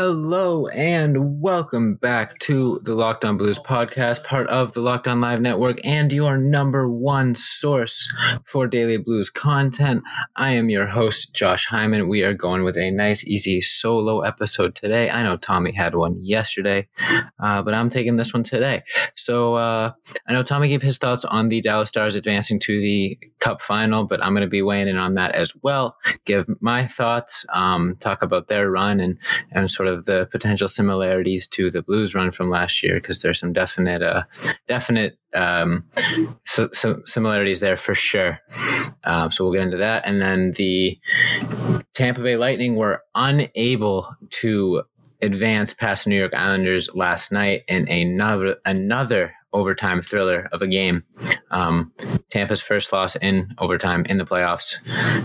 Hello and welcome back to the Locked On Blues podcast, part of the Lockdown Live Network and your number one source for daily blues content. I am your host, Josh Hyman. We are going with a nice, easy solo episode today. I know Tommy had one yesterday, uh, but I'm taking this one today. So uh, I know Tommy gave his thoughts on the Dallas Stars advancing to the Cup final, but I'm going to be weighing in on that as well. Give my thoughts, um, talk about their run and and sort of the potential similarities to the Blues run from last year because there's some definite uh, definite um, so, so similarities there for sure. Um, so we'll get into that, and then the Tampa Bay Lightning were unable to advance past the New York Islanders last night in another another overtime thriller of a game. Um, Tampa's first loss in overtime in the playoffs,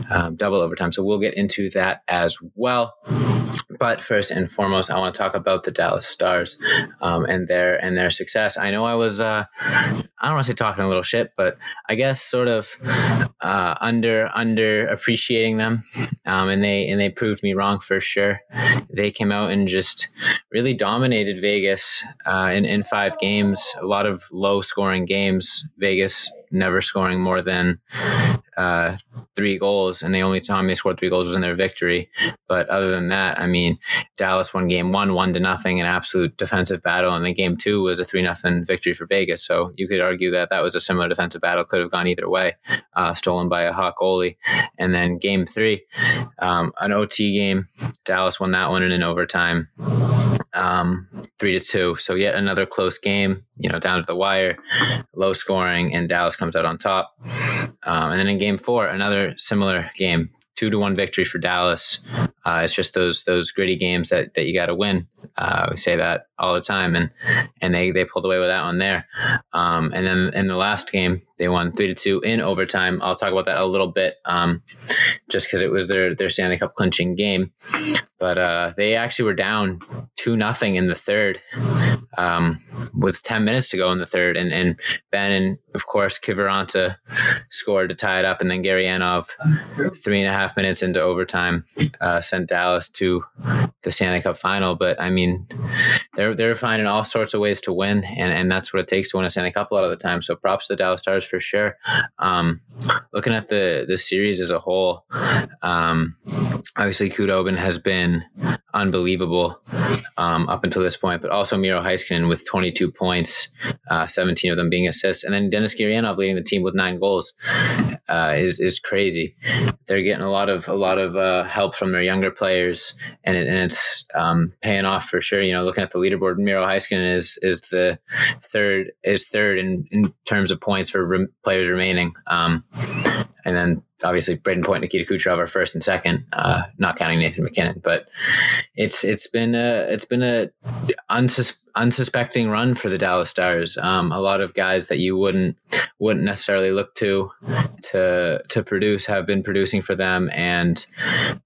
um, double overtime. So we'll get into that as well. But first and foremost, I want to talk about the Dallas Stars um, and their and their success. I know I was uh, I don't want to say talking a little shit, but I guess sort of uh, under under appreciating them, um, and they and they proved me wrong for sure. They came out and just really dominated Vegas uh, in in five games. A lot of low scoring games. Vegas never scoring more than uh, three goals, and the only time they scored three goals was in their victory. But other than that, I mean, Dallas won game one, one to nothing, an absolute defensive battle, and then game two was a three nothing victory for Vegas. So you could argue that that was a similar defensive battle, could have gone either way, uh, stolen by a hot goalie. And then game three, um, an OT game, Dallas won that one in an overtime um, three to two. So yet another close game, you know, down to the wire, low scoring, and Dallas comes out on top. Um, and then in game four, another similar game, two to one victory for Dallas. Uh, it's just those those gritty games that, that you got to win. Uh, we say that all the time, and and they they pulled away with that one there. Um, and then in the last game, they won three to two in overtime. I'll talk about that a little bit, um, just because it was their their Stanley Cup clinching game. But uh, they actually were down two nothing in the third, um, with ten minutes to go in the third, and and Benn and of course Kiviranta scored to tie it up, and then Gurianov three and a half minutes into overtime uh, sent Dallas to the Stanley Cup final. But I mean, they're they're finding all sorts of ways to win, and, and that's what it takes to win a Stanley Cup a lot of the time. So props to the Dallas Stars for sure. Um, looking at the the series as a whole, um, obviously Khudobin has been unbelievable um, up until this point, but also Miro Heiskanen with 22 points, uh, 17 of them being assists, and then Denis Gurianov leading the team with nine goals uh, is is crazy. They're getting a lot of a lot of uh, help from their younger players, and, it, and it's um, paying off for sure. You know, looking at the leaderboard, Miro Heiskanen is is the third is third in, in terms of points for re- players remaining. Um, and then obviously Brayden Point, Nikita Kucherov are first and second, uh, not counting Nathan MacKinnon. But it's it's been a it's been a unsus- unsuspecting run for the Dallas Stars. Um, a lot of guys that you wouldn't wouldn't necessarily look to to to produce have been producing for them, and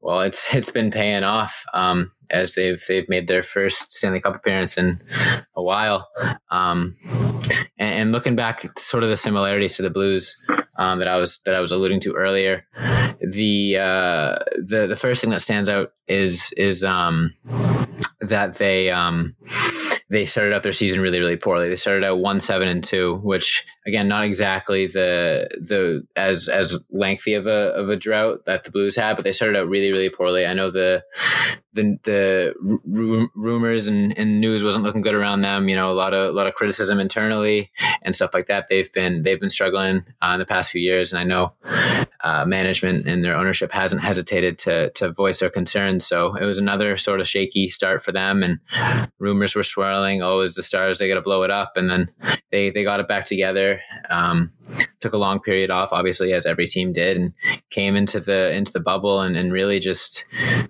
well, it's it's been paying off. Um, as they've they've made their first Stanley Cup appearance in a while. Um, and, and, looking back, sort of the similarities to the Blues um, that I was that I was alluding to earlier. The uh, the the first thing that stands out is is um, that they um, they started out their season really really poorly. They started out one seven and two, which again not exactly the the as as lengthy of a of a drought that the Blues had, but they started out really really poorly. I know the the the rumors and, and, news wasn't looking good around them. You know, a lot of a lot of criticism internally and stuff like that. They've been they've been struggling uh, in the past few years, and I know uh, management and their ownership hasn't hesitated to to voice their concerns. So it was another sort of shaky start for them, and rumors were swirling. Oh, is the Stars they got to blow it up? And then they they got it back together. Um, took a long period off, obviously, as every team did, and came into the into the bubble and, and really just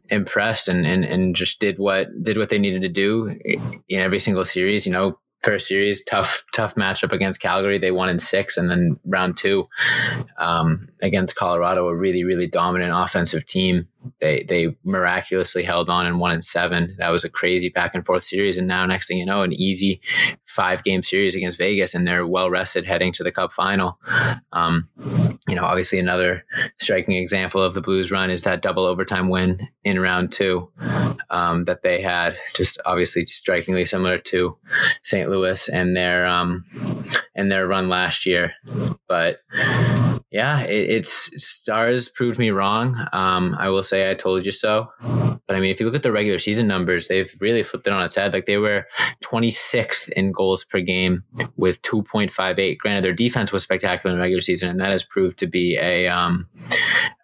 impressed and, and and just did what did what they needed to do in every single series. You know, first series, tough, tough matchup against Calgary. They won in six, and then round two um, against Colorado, a really, really dominant offensive team. They they miraculously held on and won in seven. That was a crazy back and forth series, and now next thing you know, an easy five game series against Vegas, and they're well rested heading to the Cup final. Um, you know, obviously another striking example of the Blues run is that double overtime win in round two um, that they had. Just obviously strikingly similar to St. Louis and their um, and their run last year, but yeah, it, it's stars proved me wrong. Um, I will say I told you so. But I mean, if you look at the regular season numbers, they've really flipped it on its head. Like they were 26th in goals per game with 2.58. Granted, their defense was spectacular in the regular season, and that has proved to be a um,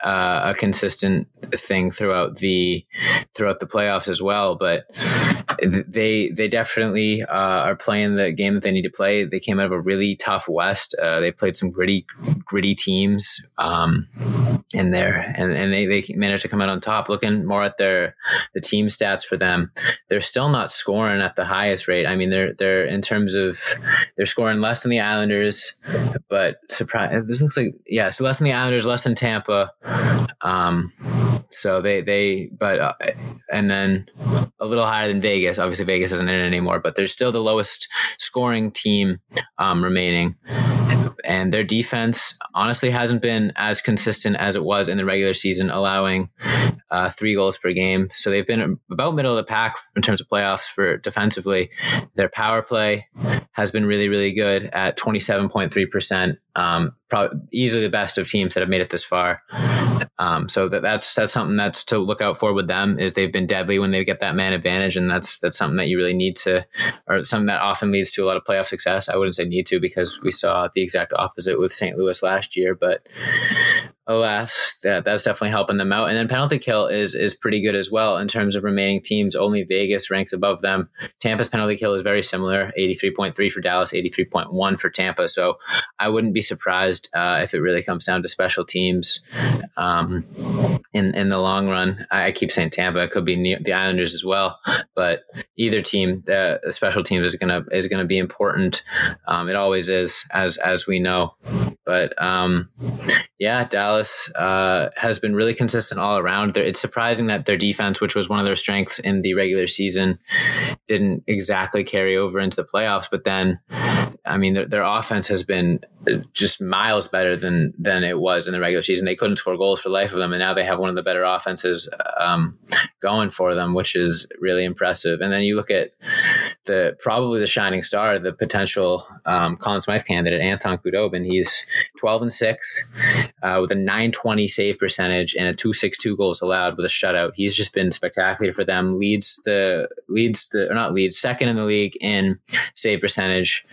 uh, a consistent thing throughout the throughout the playoffs as well. But they they definitely uh, are playing the game that they need to play. They came out of a really tough West. Uh, they played some gritty gritty teams um, in there, and, and they, they managed to come out on top. Looking more at their the team stats for them, they're still not scoring at the highest rate. I mean, they're they're in terms of they're scoring less than the Islanders, but surprise. This looks like yeah, so less than the Islanders, less than Tampa. Um, so they they but uh, and then a little higher than Vegas. Obviously, Vegas isn't in it anymore, but they're still the lowest scoring team um, remaining. And their defense honestly hasn't been as consistent as it was in the regular season, allowing uh, three goals per game. So they've been about middle of the pack in terms of playoffs for defensively. Their power play has been really, really good at 27.3%. Um, probably easily the best of teams that have made it this far. Um, so that, that's that's something that's to look out for with them is they've been deadly when they get that man advantage, and that's that's something that you really need to, or something that often leads to a lot of playoff success. I wouldn't say need to because we saw the exact opposite with St. Louis last year, but alas, that, that's definitely helping them out. And then penalty kill is is pretty good as well in terms of remaining teams. Only Vegas ranks above them. Tampa's penalty kill is very similar, eighty three point three for Dallas, eighty three point one for Tampa. So I wouldn't be surprised uh, if it really comes down to special teams. Um, in in the long run, I, keep saying Tampa. It could be the Islanders as well, but either team, the, the special team is gonna is gonna be important. Um, it always is, as as we know. But um, yeah, Dallas uh, has been really consistent all around. It's surprising that their defense, which was one of their strengths in the regular season, didn't exactly carry over into the playoffs. But then, I mean, their, their offense has been just miles better than than it was in the regular season. They couldn't score goals for life of them, and now they have one of the better offenses um, going for them, which is really impressive. And then you look at the probably the shining star, the potential um, Conn Smythe candidate, Anton Khudobin. He's 12 and 6 uh, with a 920 save percentage and a 262 goals allowed with a shutout. He's just been spectacular for them. Leads the leads the or not leads second in the league in save percentage,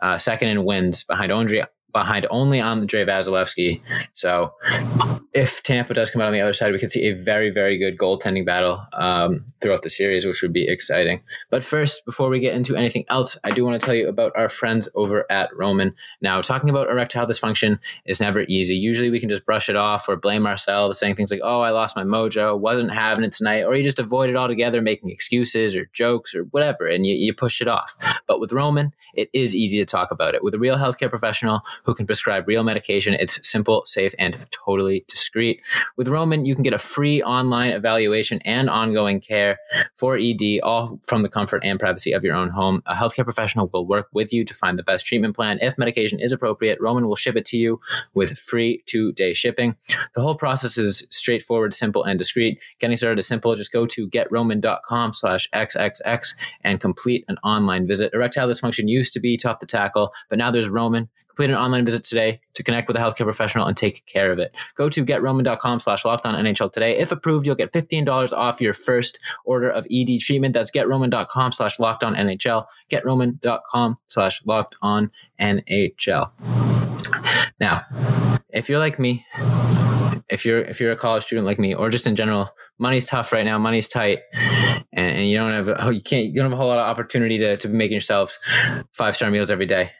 uh, second in wins behind Andre behind only Andrei Vasilevskiy. So if Tampa does come out on the other side, we could see a very, very good goaltending battle um, throughout the series, which would be exciting. But first, before we get into anything else, I do want to tell you about our friends over at Roman. Now, talking about erectile dysfunction is never easy. Usually we can just brush it off or blame ourselves, saying things like, oh, I lost my mojo, wasn't having it tonight, or you just avoid it altogether, making excuses or jokes or whatever, and you, you push it off. But with Roman, it is easy to talk about it. With a real healthcare professional who can prescribe real medication. It's simple, safe, and totally discreet. With Roman, you can get a free online evaluation and ongoing care for ED, all from the comfort and privacy of your own home. A healthcare professional will work with you to find the best treatment plan. If medication is appropriate, Roman will ship it to you with free two day shipping. The whole process is straightforward, simple, and discreet. Getting started is simple. Just go to getroman.com slash XXX and complete an online visit. Erectile dysfunction used to be tough to tackle, but now there's Roman Complete an online visit today to connect with a healthcare professional and take care of it. Go to getroman.com slash NHL today. If approved, you'll get $15 off your first order of ED treatment. That's getroman.com slash NHL. Getroman.com slash locked on NHL. Now, if you're like me, if you're if you're a college student like me, or just in general, money's tough right now, money's tight, and, and you don't have oh, you can't you don't have a whole lot of opportunity to to be making yourself five star meals every day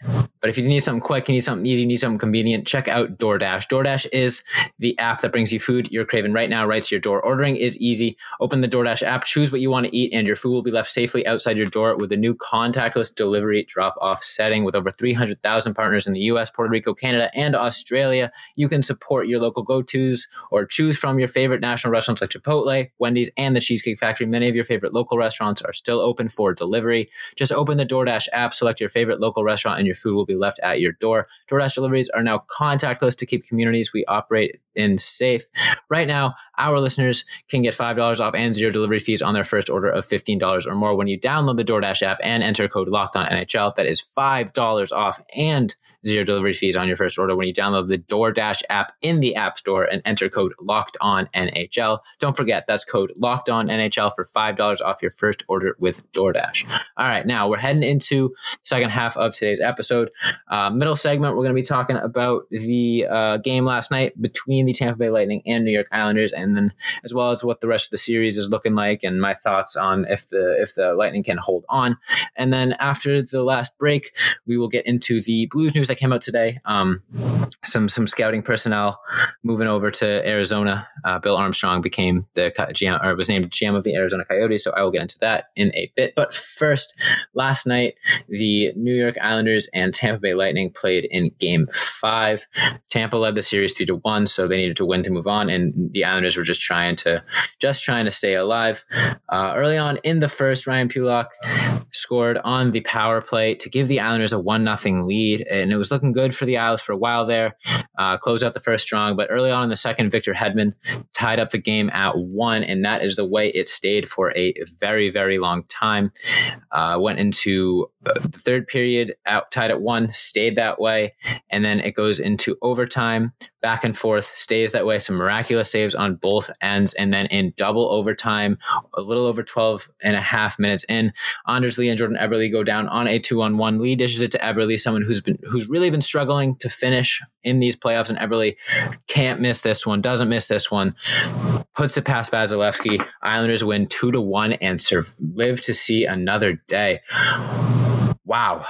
But if you need something quick, you need something easy, you need something convenient, check out DoorDash. DoorDash is the app that brings you food you're craving right now, right to your door. Ordering is easy. Open the DoorDash app, choose what you want to eat, and your food will be left safely outside your door with a new contactless delivery drop off setting. With over 300,000 partners in the US, Puerto Rico, Canada, and Australia, you can support your local go tos or choose from your favorite national restaurants like Chipotle, Wendy's, and the Cheesecake Factory. Many of your favorite local restaurants are still open for delivery. Just open the DoorDash app, select your favorite local restaurant, and your food will be left at your door. DoorDash deliveries are now contactless to keep communities we operate in safe. Right now, our listeners can get $5 off and zero delivery fees on their first order of $15 or more when you download the DoorDash app and enter code Locked On NHL. That is $5 off and zero delivery fees on your first order when you download the DoorDash app in the App Store and enter code Locked On NHL. Don't forget that's code Locked On NHL for five dollars off your first order with DoorDash. All right, now we're heading into the second half of today's episode. Uh, middle segment, we're going to be talking about the uh, game last night between the Tampa Bay Lightning and New York Islanders, and then as well as what the rest of the series is looking like, and my thoughts on if the if the Lightning can hold on. And then after the last break, we will get into the Blues news that came out today. Um, some some scouting personnel moving over to Arizona. Uh, Bill Armstrong became the GM or was named GM of the Arizona Coyotes. So I will get into that in a bit. But first, last night the New York Islanders and Tampa Bay Lightning played in Game Five. Tampa led the series three to one, so they needed to win to move on, and the Islanders were just trying to just trying to stay alive. Uh, early on in the first, Ryan Pulock scored on the power play to give the Islanders a one nothing lead, and it was looking good for the Isles for a while there. Uh, closed out the first strong, but early on in the second, Victor Hedman tied up the game at one, and that is the way it stayed for a very, very long time. Uh, went into the third period out tied at one, stayed that way, and then it goes into overtime, back and forth, stays that way. Some miraculous saves on both ends, and then in double overtime, a little over 12 and a half minutes in, Anders Lee and Jordan Eberle go down on a two on one. Lee dishes it to Eberle, someone who's been who's really been struggling to finish in these playoffs, and Eberle can't miss this one, doesn't miss this one, puts it past Vasilevskiy. Islanders win two to one and serve, live to see another day wow.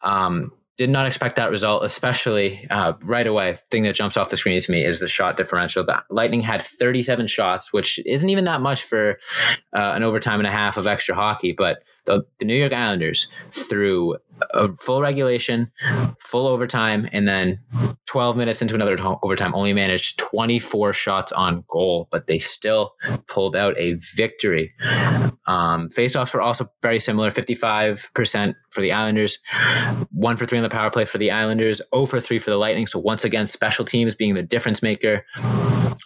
Um, did not expect that result, especially uh, right away. Thing that jumps off the screen to me is the shot differential. The Lightning had 37 shots, which isn't even that much for uh, an overtime and a half of extra hockey, but the, the New York Islanders through a full regulation, full overtime, and then 12 minutes into another overtime, only managed 24 shots on goal, but they still pulled out a victory. Um, faceoffs were also very similar 55% for the Islanders, one for three on the power play for the Islanders, 0 for three for the Lightning. So, once again, special teams being the difference maker.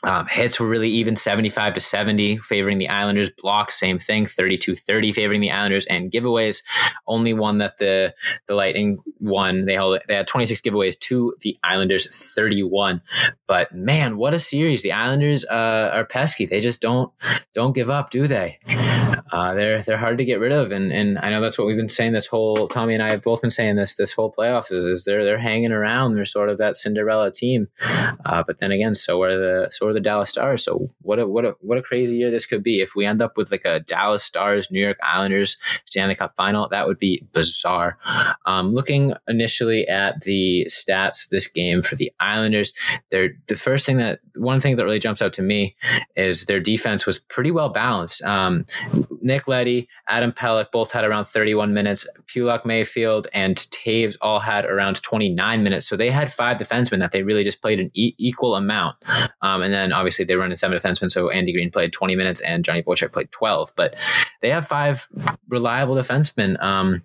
Um, hits were really even 75 to 70, favoring the Islanders. Blocks, same thing, 32 30, favoring the Islanders. And giveaways, only one that the the Lightning won. They held they had 26 giveaways to the Islanders 31. But man, what a series! The Islanders uh, are pesky. They just don't don't give up, do they? Uh, they're they're hard to get rid of, and and I know that's what we've been saying this whole. Tommy and I have both been saying this this whole playoffs is, is they're they're hanging around. They're sort of that Cinderella team, uh, but then again, so are the are the Dallas Stars. So what a what a what a crazy year this could be if we end up with like a Dallas Stars New York Islanders Stanley Cup final. That would be bizarre. Um, looking initially at the stats this game for the Islanders, they're the first thing that one thing that really jumps out to me is their defense was pretty well balanced. Um, Nick Leddy, Adam Pelech both had around 31 minutes. Pulock Mayfield and Toews all had around 29 minutes. So they had five defensemen that they really just played an e- equal amount. Um, and then obviously they run in seven defensemen. So Andy Greene played 20 minutes and Johnny Boychuk played 12. But they have five reliable defensemen um,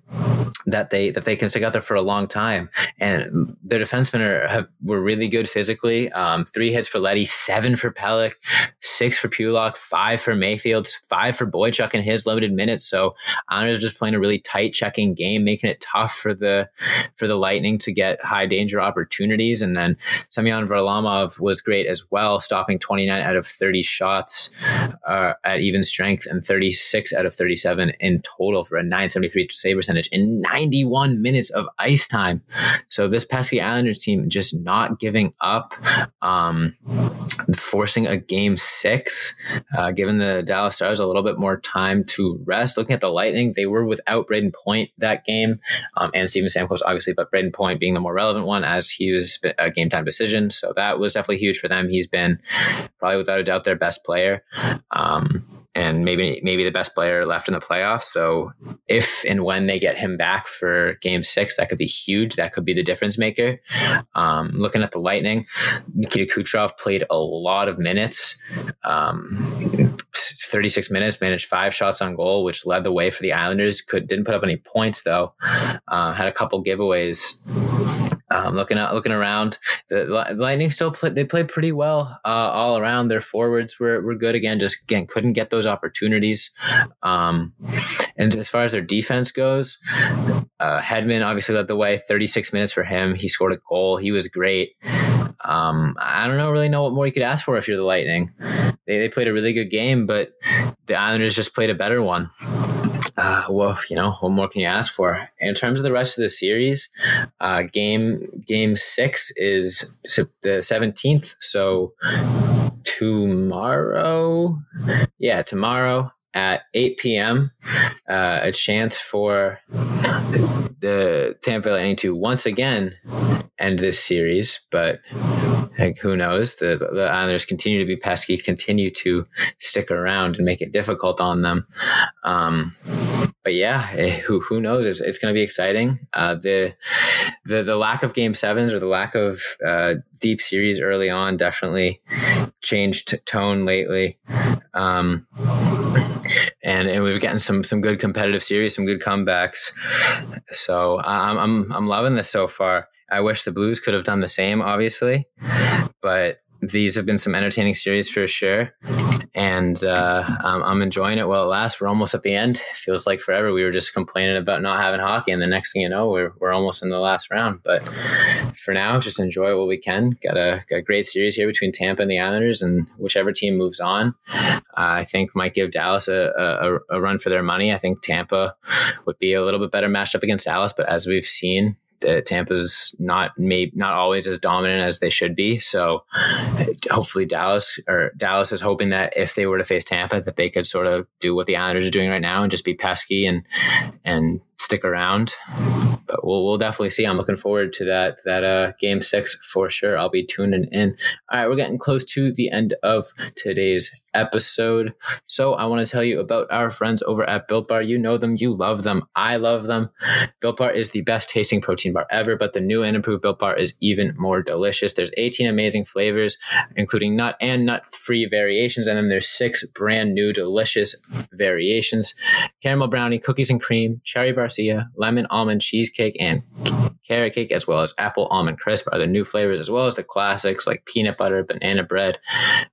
that they that they can stick out there for a long time. And their defensemen are, have, were really good physically. Um, three hits for Leddy, seven for Pelech, six for Pulock, five for Mayfield, five for Boychuk and his limited minutes. So Islanders just playing a really tight checking game, making it tough for the for the Lightning to get high danger opportunities. And then Semyon Varlamov was great as well, stopping 29 out of 30 shots uh, at even strength and 36 out of 37 in total for a 973 save percentage in 91 minutes of ice time. So this pesky Islanders team just not giving up, um, forcing a game six, uh, giving the Dallas Stars a little bit more time to rest. Looking at the Lightning, they were without Brayden Point that game, um, and Steven Stamkos obviously, but Brayden Point being the more relevant one as he was a game time decision. So that was definitely huge for them. He's been probably without a doubt their best player. Um, and maybe maybe the best player left in the playoffs. So if and when they get him back for Game Six, that could be huge. That could be the difference maker. Um, looking at the Lightning, Nikita Kucherov played a lot of minutes, um, thirty six minutes, managed five shots on goal, which led the way for the Islanders. Could didn't put up any points though. Uh, had a couple giveaways. Um, looking out, looking around, the Lightning still play. They played pretty well uh, all around. Their forwards were, were good again. Just again couldn't get those opportunities. Um, and as far as their defense goes, uh, Hedman obviously led the way. Thirty six minutes for him. He scored a goal. He was great. Um, I don't know really know what more you could ask for if you're the Lightning. They they played a really good game, but the Islanders just played a better one uh, well, you know, what more can you ask for? In terms of the rest of the series, uh, game game six is the seventeenth. So tomorrow, yeah, tomorrow at 8 p.m. Uh, a chance for the Tampa Bay Lightning to once again end this series, but like, who knows? The, the Islanders continue to be pesky, continue to stick around and make it difficult on them. Um, but yeah, eh, who who knows? It's, it's going to be exciting. Uh, the the the lack of game sevens or the lack of uh, deep series early on definitely changed tone lately. Um, and, and we've gotten some some good competitive series, some good comebacks. So I'm I'm I'm loving this so far. I wish the Blues could have done the same, obviously, but these have been some entertaining series for sure. And uh, I'm, I'm, enjoying it while it lasts. We're almost at the end. Feels like forever. We were just complaining about not having hockey, and the next thing you know, we're, we're almost in the last round. But for now, just enjoy what we can. Got a, got a great series here between Tampa and the Islanders, and whichever team moves on, uh, I think might give Dallas a, a, a run for their money. I think Tampa would be a little bit better matched up against Dallas, but as we've seen, uh, Tampa's not maybe not always as dominant as they should be. So hopefully Dallas or Dallas is hoping that if they were to face Tampa, that they could sort of do what the Islanders are doing right now and just be pesky and and stick around. But we'll we'll definitely see. I'm looking forward to that that uh, game six for sure. I'll be tuning in. All right, we're getting close to the end of today's episode. So I want to tell you about our friends over at Built Bar. You know them, you love them, I love them. Built Bar is the best tasting protein bar ever, but the new and improved Built Bar is even more delicious. There's 18 amazing flavors, including nut and nut-free variations, and then there's six brand new delicious variations: caramel brownie, cookies and cream, cherry barcia, lemon almond cheesecake, and carrot cake, as well as apple almond crisp are the new flavors, as well as the classics like peanut butter, banana bread,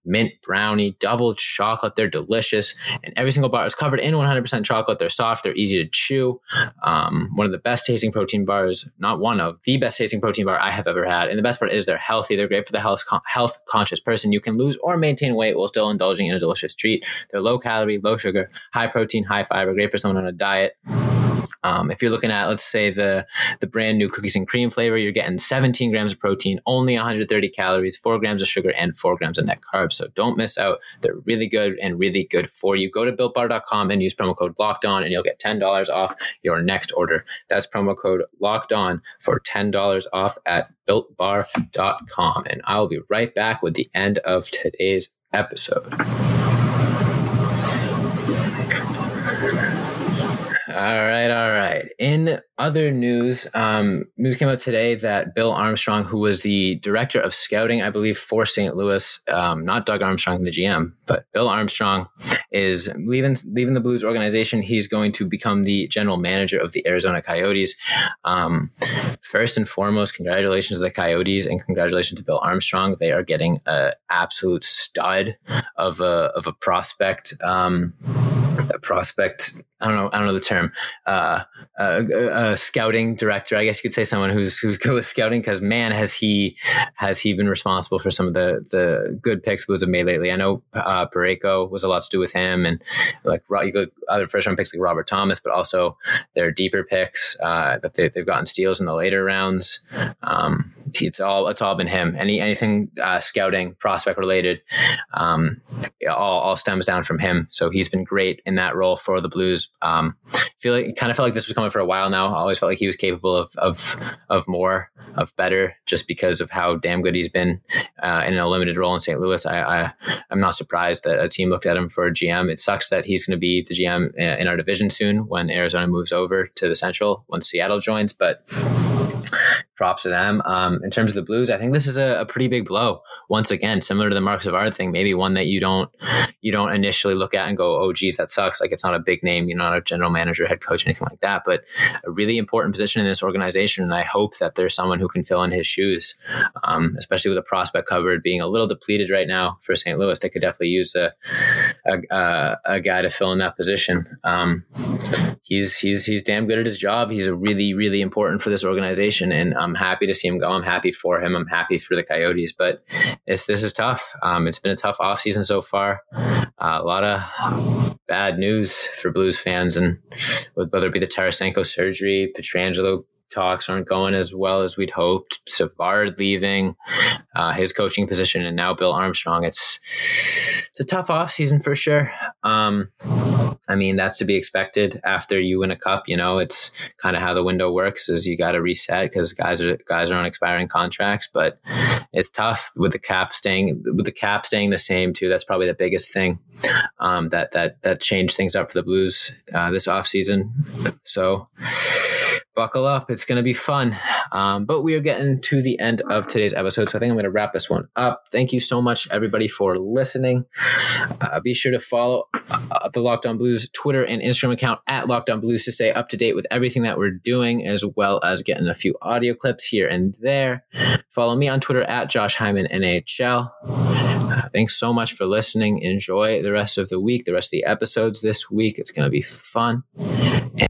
mint brownie, double chocolate. They're delicious. And every single bar is covered in 100% chocolate. They're soft, they're easy to chew. Um, one of the best tasting protein bars, not one of the best tasting protein bar I have ever had. And the best part is they're healthy. They're great for the health, health conscious person. You can lose or maintain weight while still indulging in a delicious treat. They're low calorie, low sugar, high protein, high fiber, great for someone on a diet. Um, if you're looking at, let's say the the brand new cookies and cream flavor, you're getting 17 grams of protein, only 130 calories, four grams of sugar, and four grams of net carbs. So don't miss out. They're really good and really good for you. Go to builtbar.com and use promo code Locked On, and you'll get $10 off your next order. That's promo code Locked On for $10 off at builtbar.com. And I'll be right back with the end of today's episode. All right, all right. In other news, um, news came out today that Bill Armstrong, who was the director of scouting, I believe, for St. Louis, um, not Doug Armstrong, the GM, but Bill Armstrong is leaving leaving the Blues organization. He's going to become the general manager of the Arizona Coyotes. Um, first and foremost, congratulations to the Coyotes and congratulations to Bill Armstrong. They are getting an absolute stud of a of a prospect. Um, a prospect. I don't know. I don't know the term. Uh, uh, a scouting director, I guess you could say someone who's who's good with scouting because man, has he has he been responsible for some of the the good picks Blues have made lately. I know uh, Parayko was a lot to do with him, and like you look other first round picks like Robert Thomas, but also their deeper picks uh, that they, have gotten steals in the later rounds. Um, it's all it's all been him. Any anything uh, scouting, prospect related, um, all, all stems down from him. So he's been great in that role for the Blues. Um, feel like kind of felt like this was coming for a while now. I always felt like he was capable of of of more, of better, just because of how damn good he's been uh, in a limited role in St. Louis. I, I am not surprised that a team looked at him for a GM. It sucks that he's going to be the GM in our division soon when Arizona moves over to the Central when Seattle joins, but props to them. Um, in terms of the Blues, I think this is a, a, pretty big blow. Once again, similar to the Marcus Savard thing, maybe one that you don't you don't initially look at and go, "Oh, geez, that sucks." Like it's not a big name, you're not a general manager, head coach, anything like that, but a really important position in this organization. And I hope that there's someone who can fill in his shoes, um, especially with a prospect cupboard being a little depleted right now for St. Louis. They could definitely use a a, a guy to fill in that position. Um, he's he's he's damn good at his job. He's a really really important for this organization, and I'm happy to see him go. I'm happy for him. I'm happy for the Coyotes, but it's this is tough. Um, it's been a tough offseason so far. Uh, a lot of bad news for Blues fans, and whether it be the Tarasenko surgery, Pietrangelo talks aren't going as well as we'd hoped. Savard leaving, uh, his coaching position, and now Bill Armstrong. It's it's a tough off season for sure. Um, I mean, that's to be expected after you win a cup. You know, it's kind of how the window works. Is you got to reset because guys are guys are on expiring contracts. But it's tough with the cap staying with the cap staying the same too. That's probably the biggest thing um, that that that changed things up for the Blues uh, this off season. So buckle up. It's going to be fun. Um, but we are getting to the end of today's episode. So I think I'm going to wrap this one up. Thank you so much, everybody, for listening. Uh, be sure to follow uh, the Locked On Blues Twitter and Instagram account at Locked On Blues to stay up to date with everything that we're doing, as well as getting a few audio clips here and there. Follow me on Twitter at Josh Hyman NHL. Uh, thanks so much for listening. Enjoy the rest of the week, the rest of the episodes this week. It's going to be fun. And